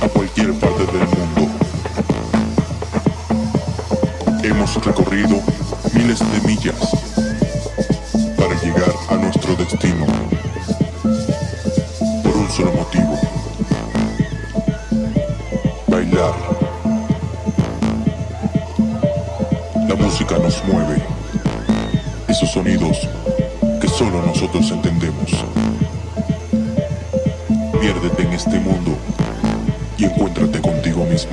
a cualquier parte del mundo. Hemos recorrido miles de millas para llegar a nuestro destino por un solo motivo. Bailar. La música nos mueve. Esos sonidos que solo nosotros entendemos. Piérdete en este mundo encuéntrate contigo mismo.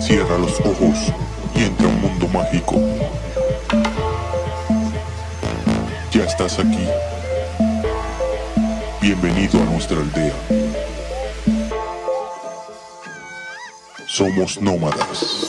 Cierra los ojos y entra a un mundo mágico. Ya estás aquí. Bienvenido a nuestra aldea. Somos nómadas.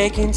Taking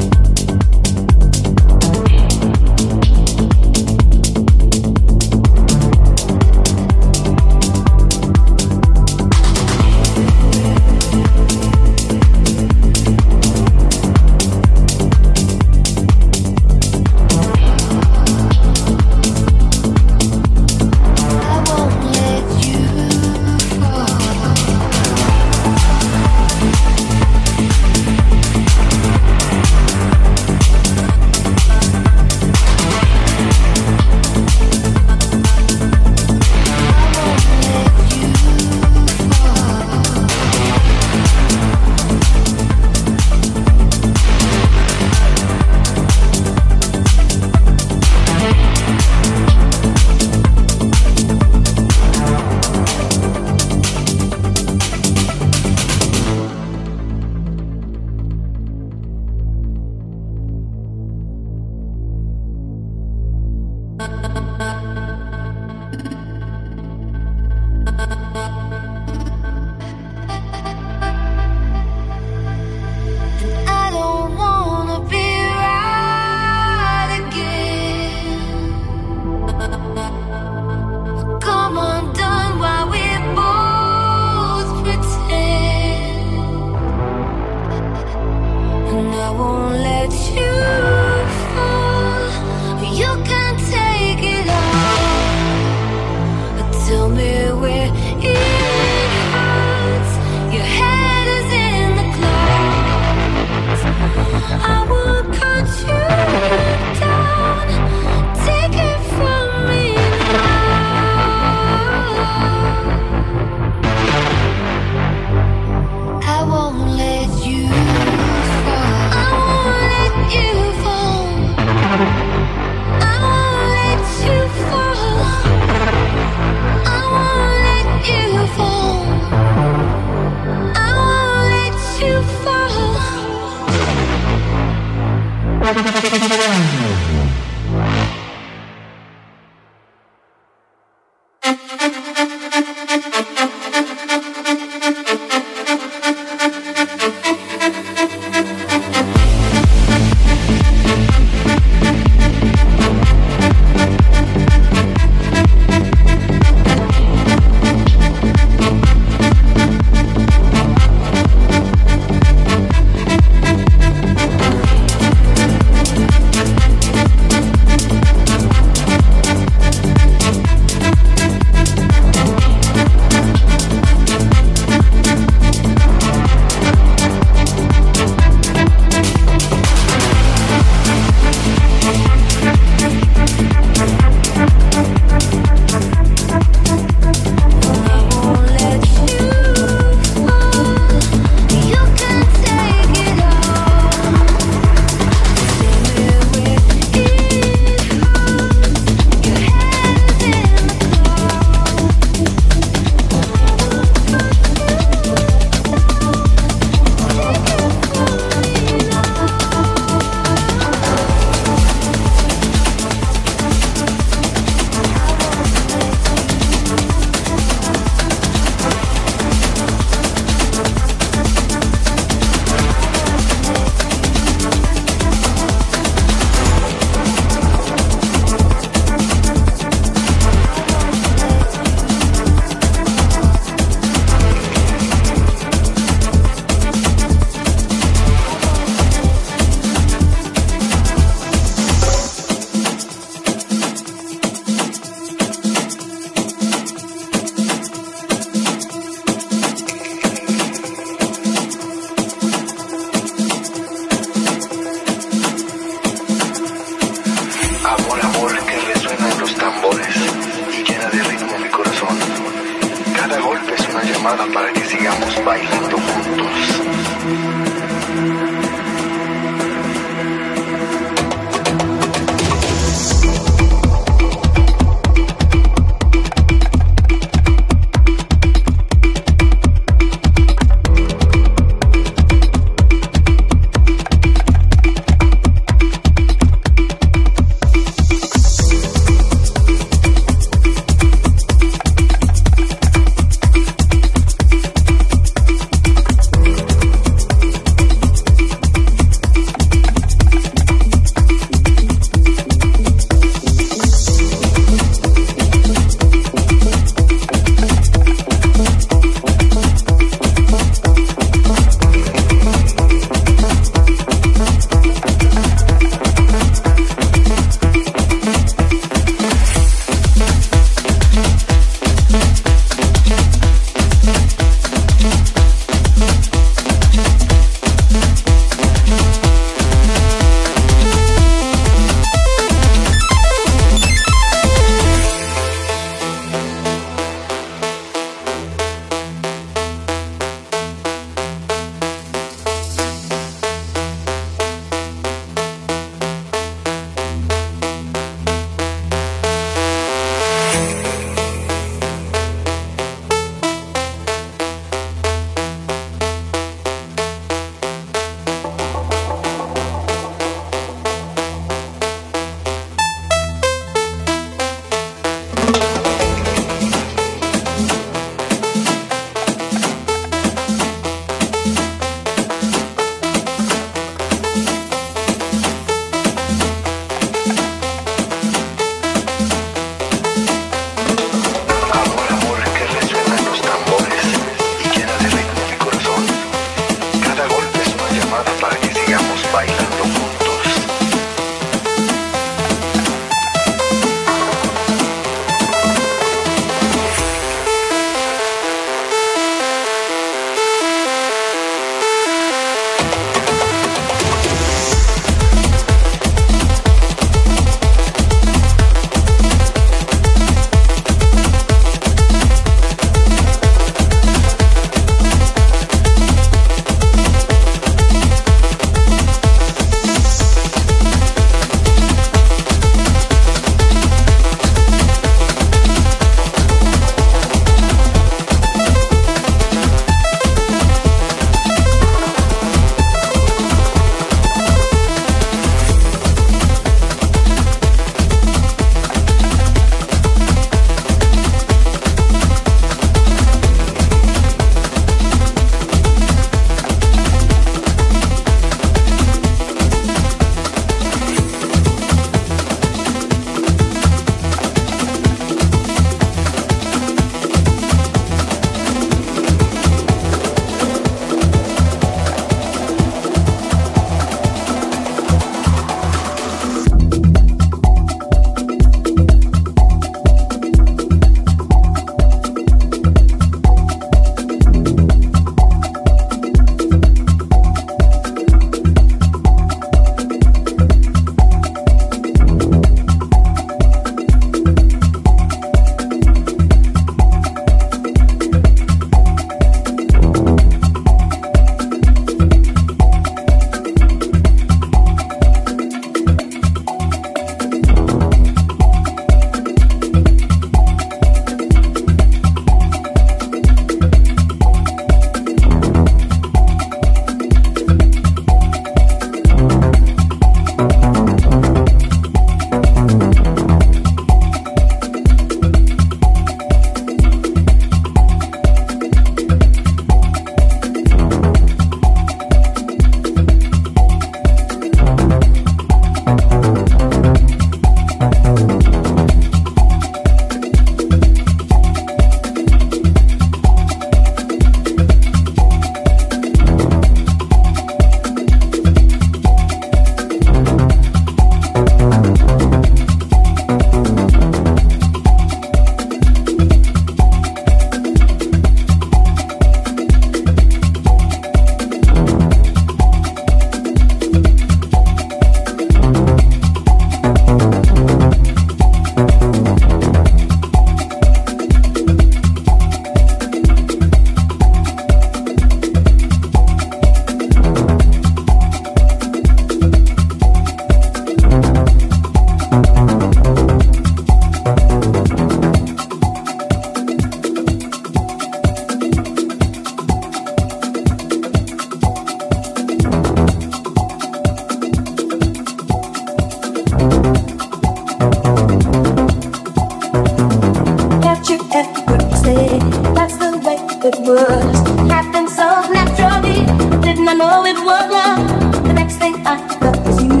it was happen so naturally. Didn't I know it was love? The next thing I got was you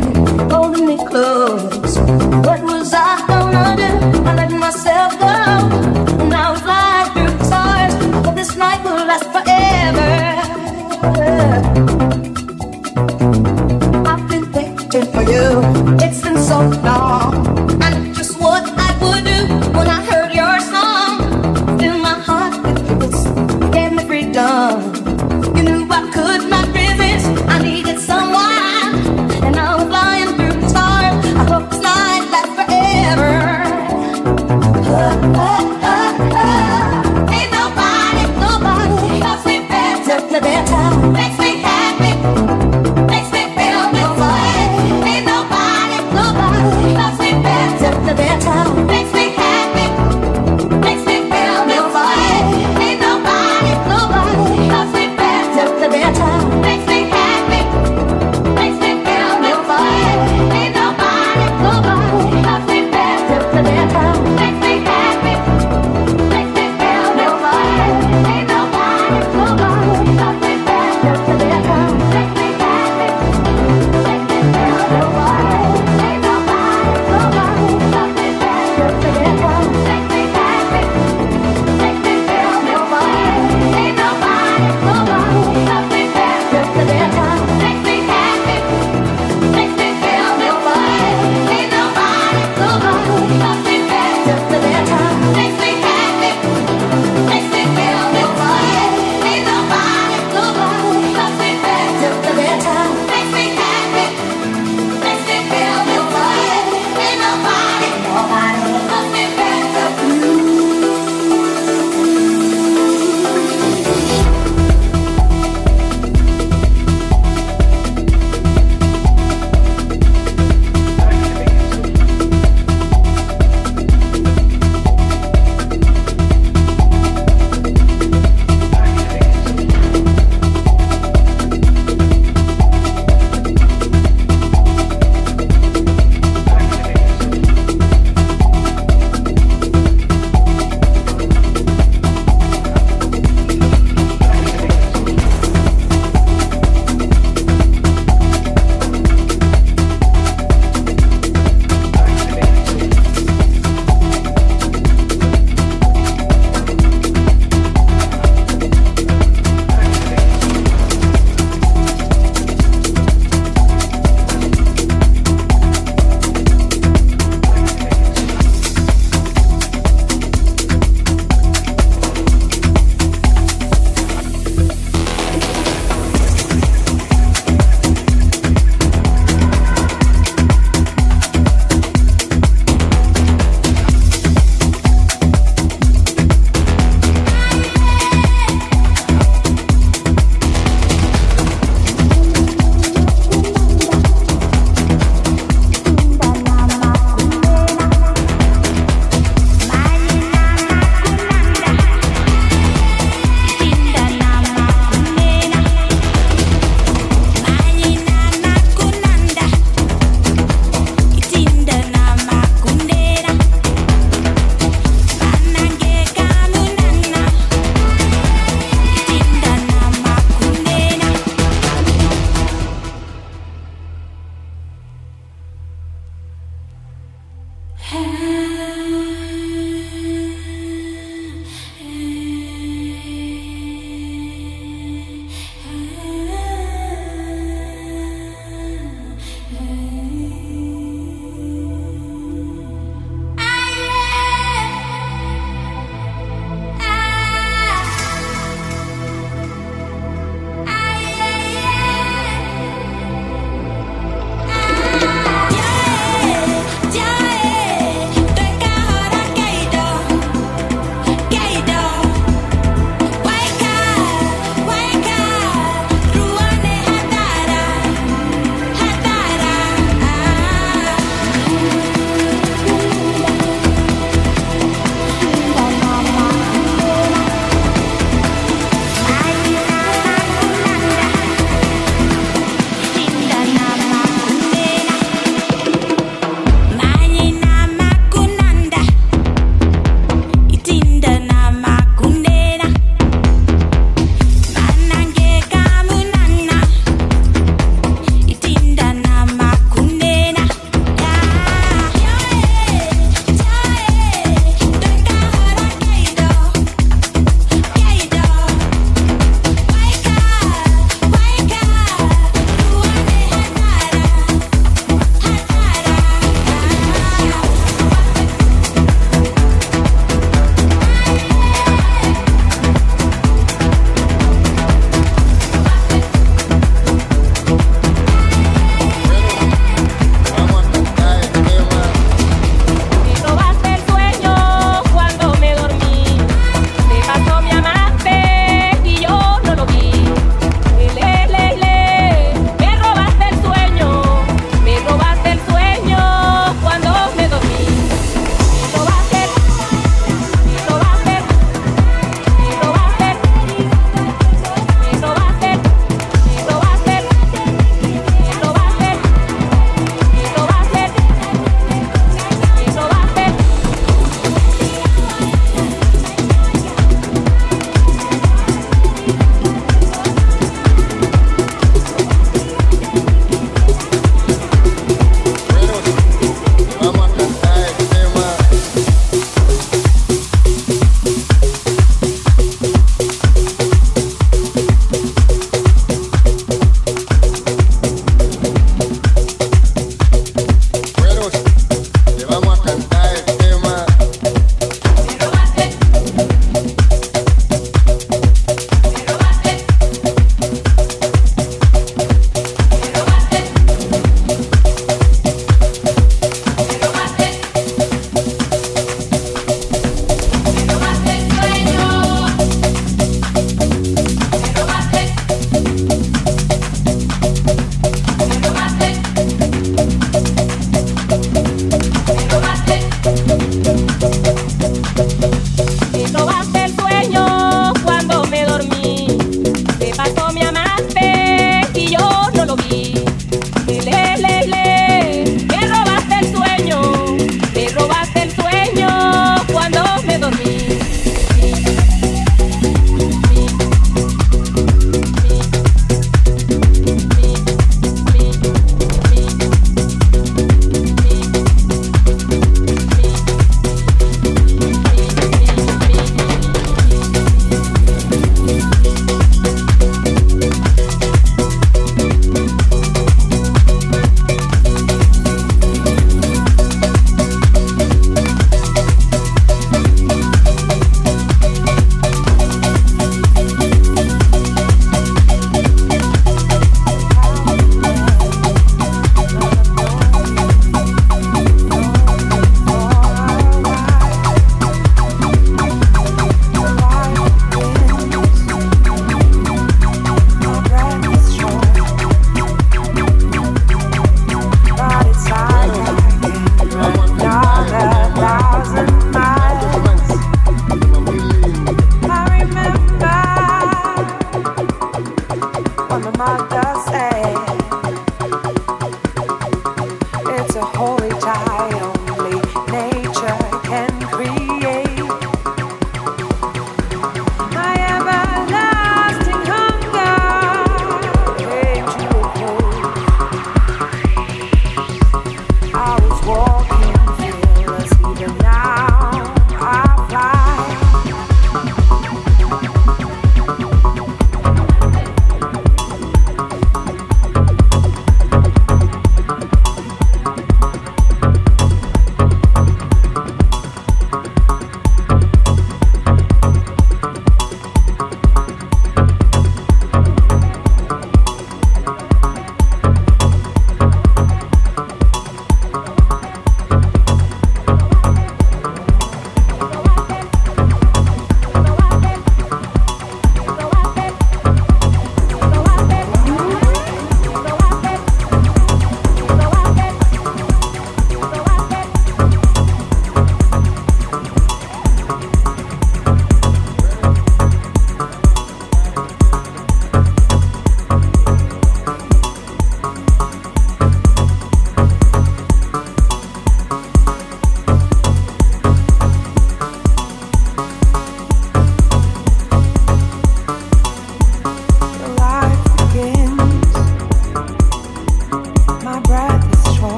holding me close. What was I gonna do? I let myself go. And I would flying through the stars. But this night will last forever. I've been waiting for you. It's been so long.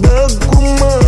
Dă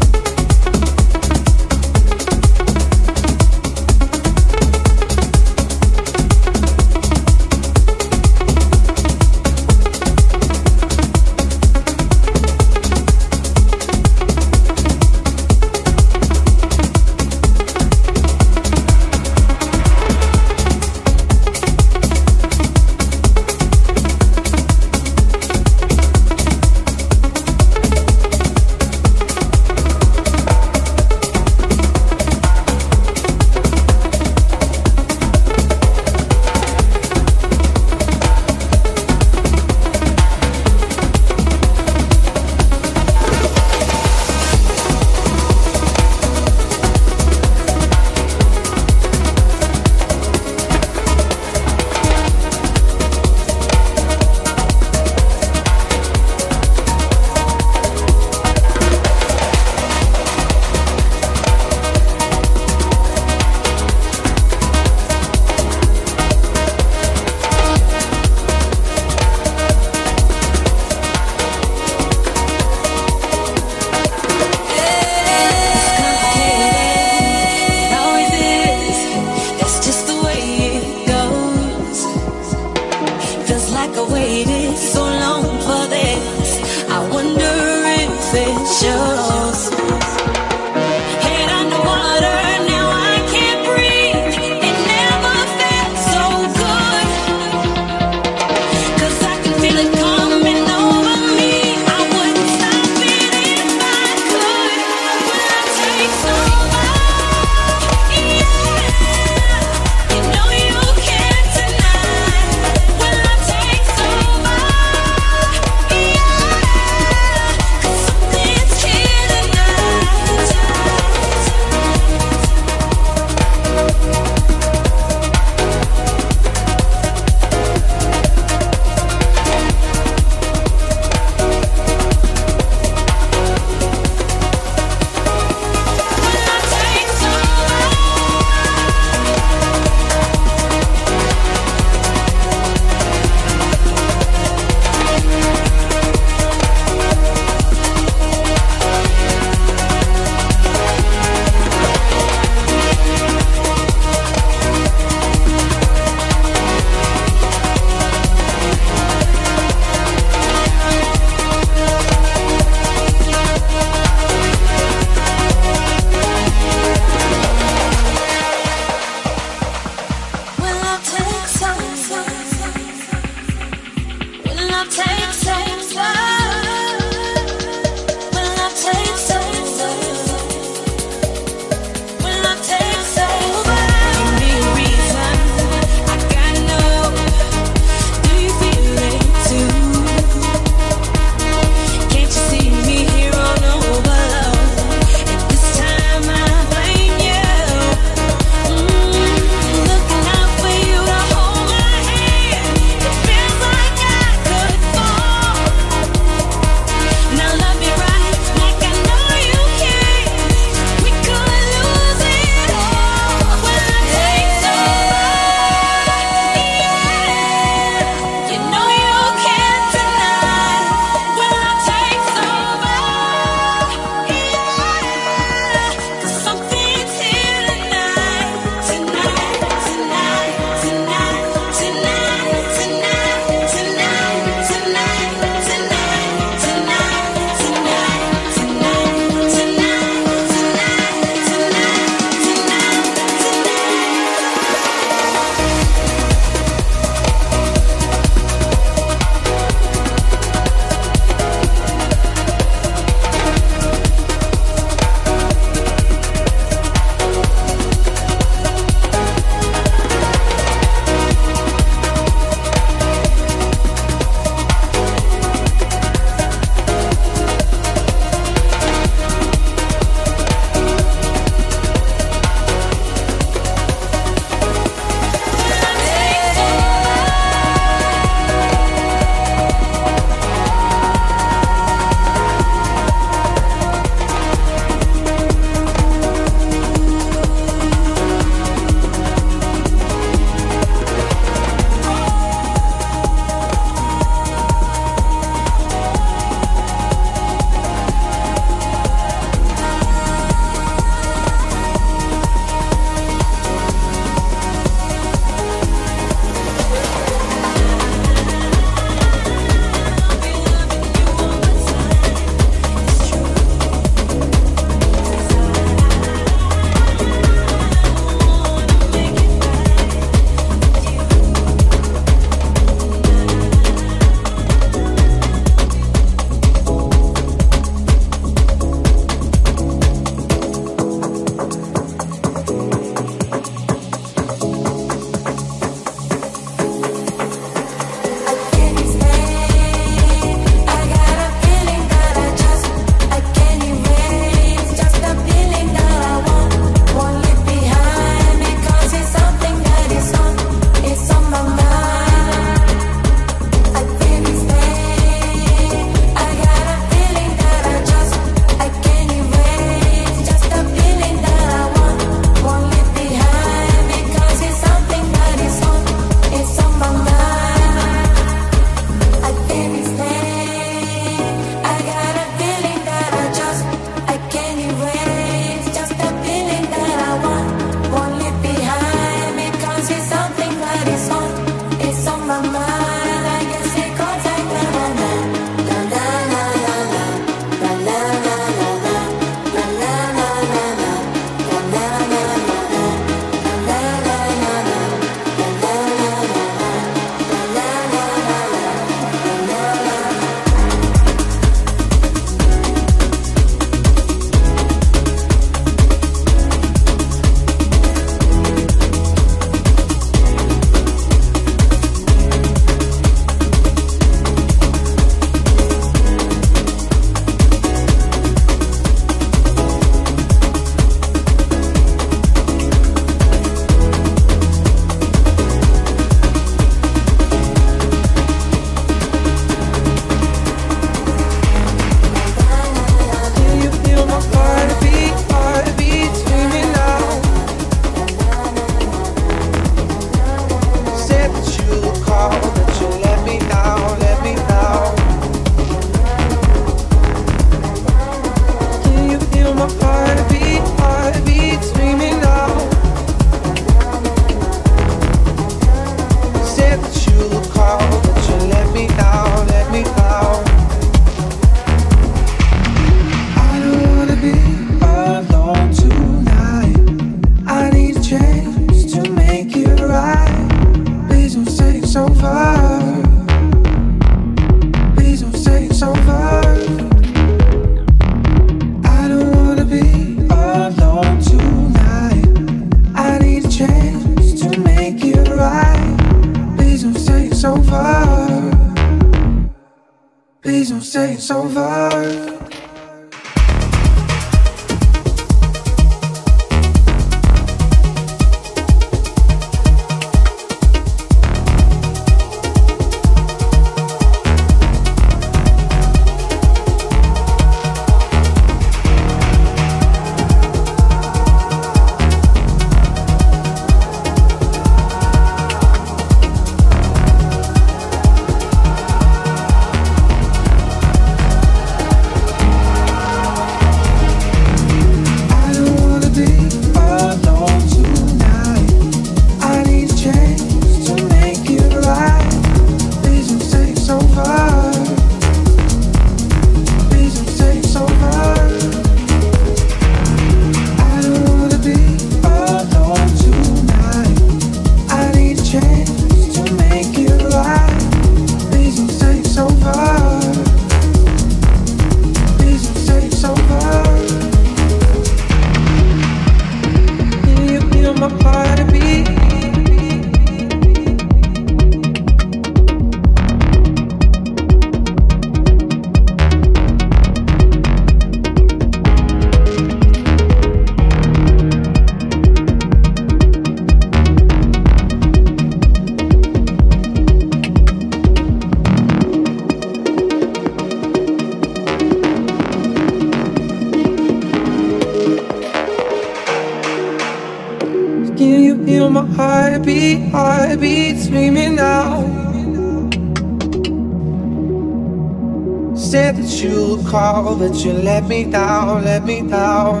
you let me down, let me down.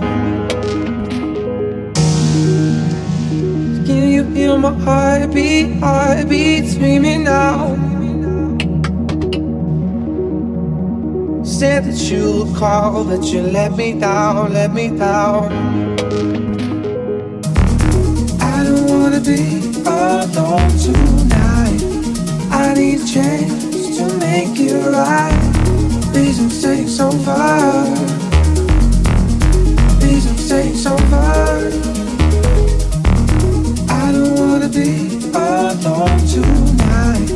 Can you feel my heartbeat, heartbeat screaming out? Said that you call, but you let me down, let me down. I don't wanna be alone tonight. I need a chance to make it right. Say it's over. Say it's over. I don't wanna be alone tonight.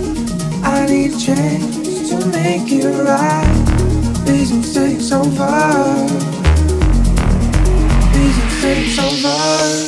I need a chance to make it right. Say it's over. Say it's over.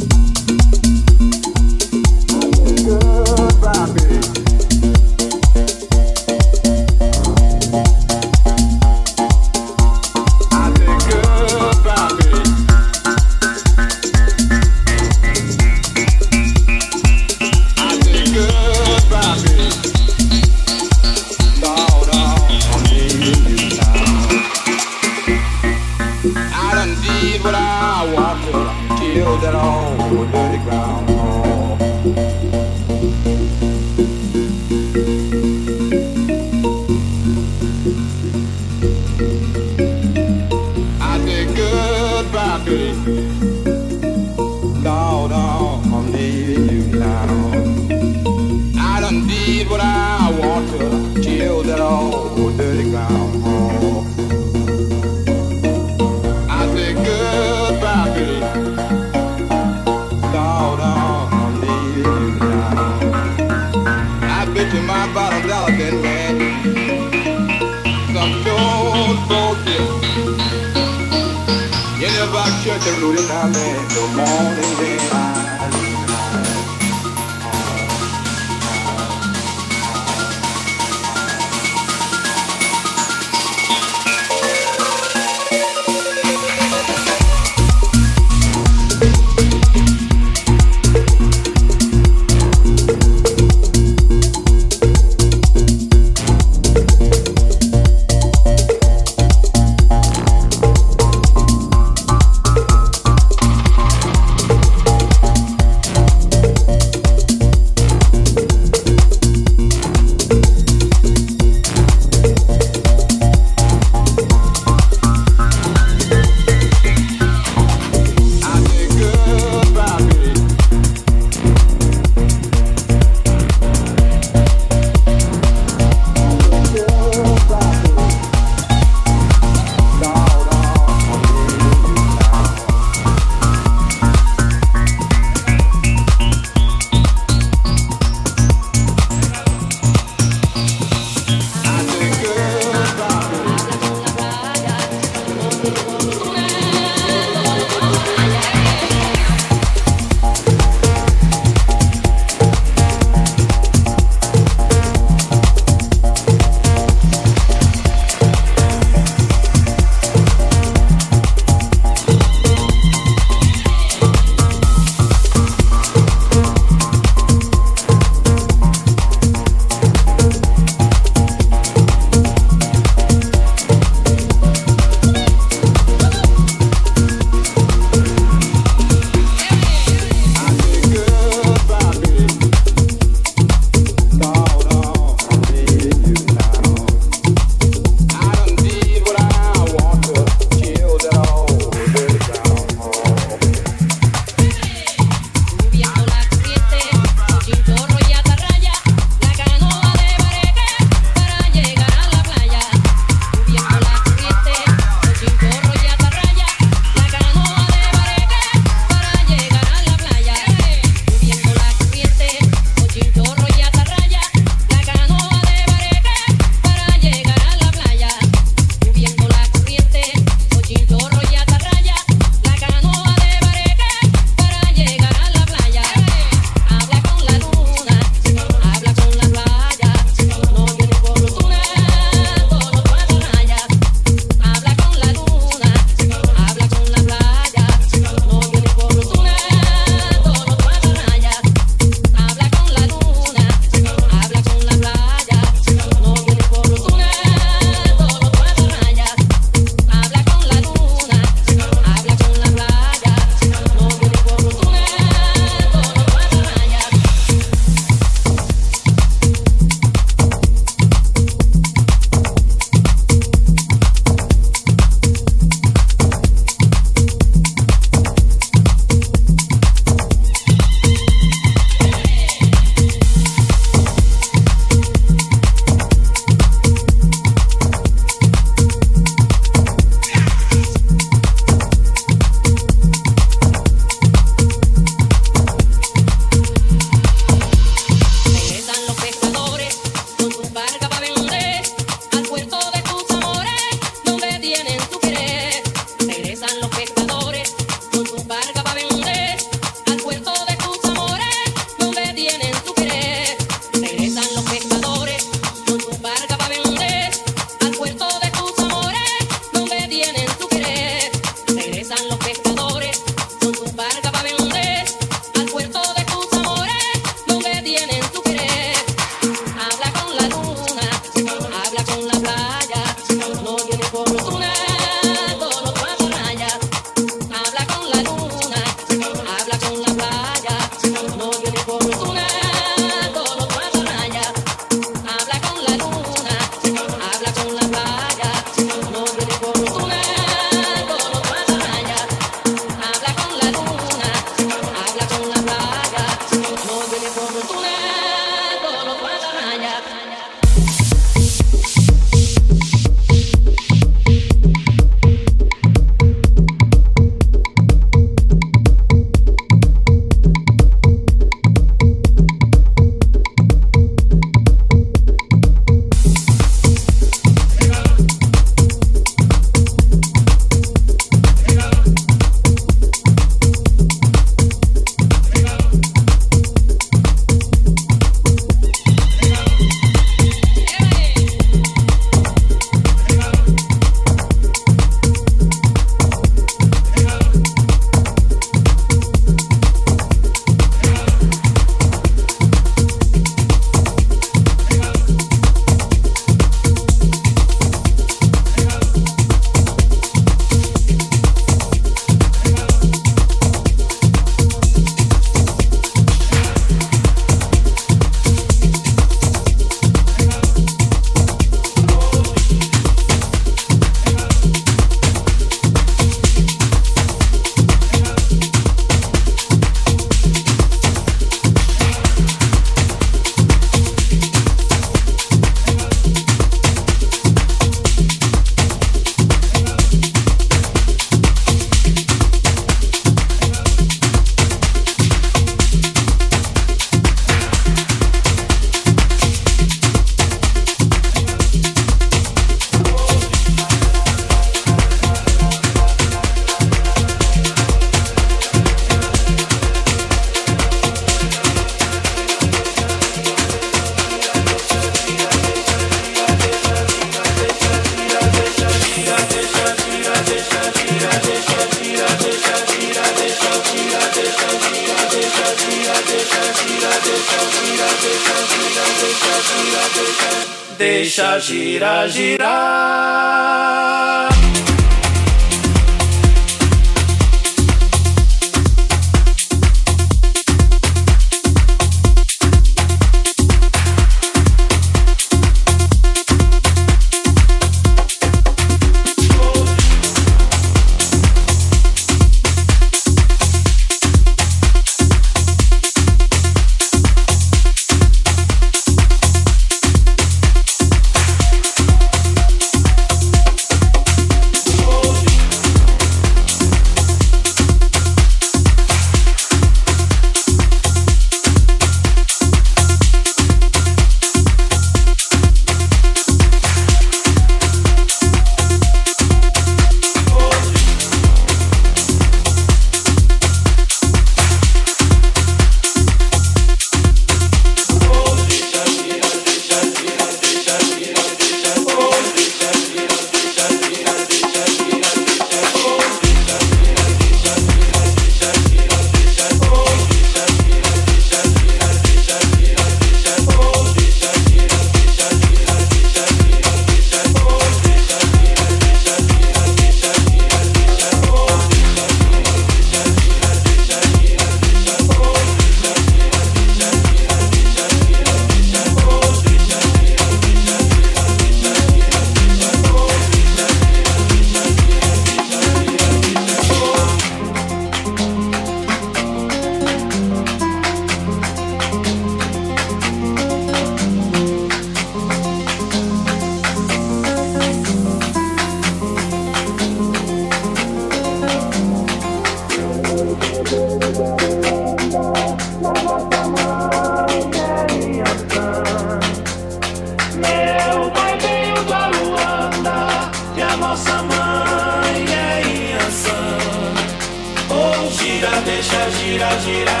gira, gira.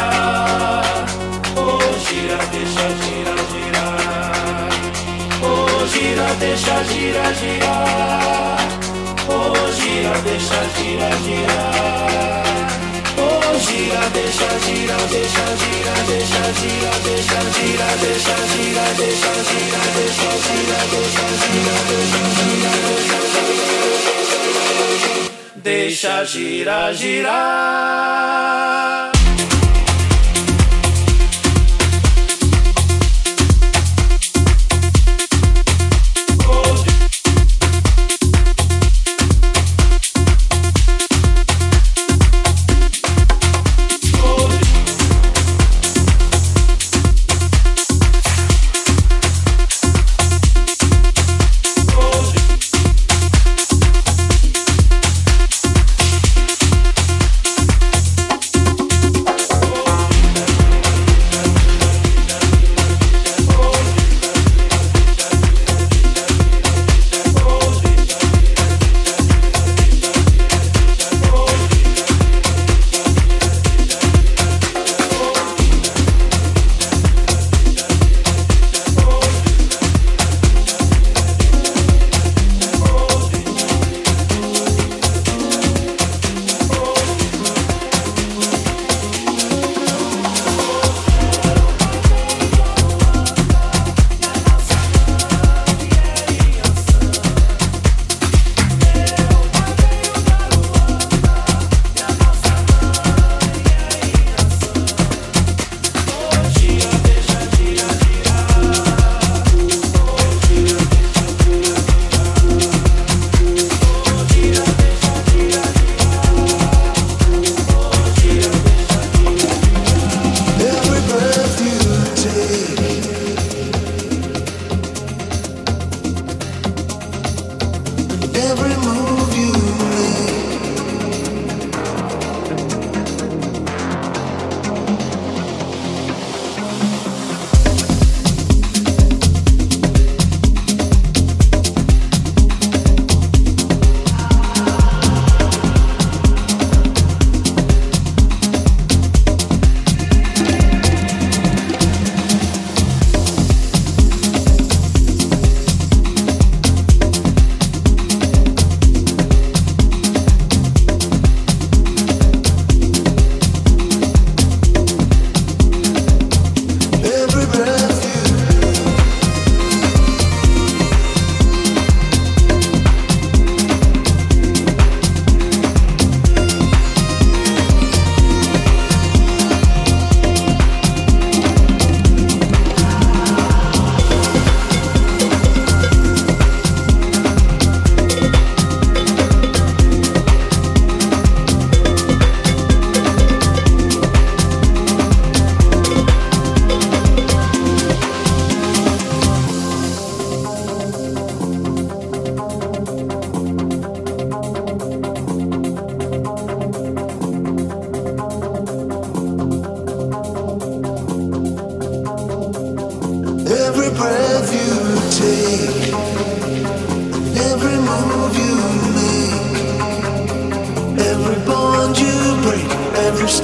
Oh, gira, deixa gira, gira. Oh, gira, deixa gira, gira. Oh, gira, deixa gira, gira. Oh, gira, deixa gira, deixa gira, deixa gira, deixa gira, deixa gira, deixa gira, deixa gira, deixa gira, deixa gira, deixa gira, deixa gira, gira.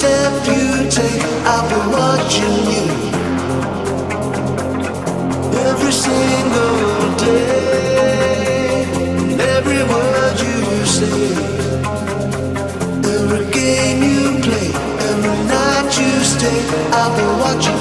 Step you give me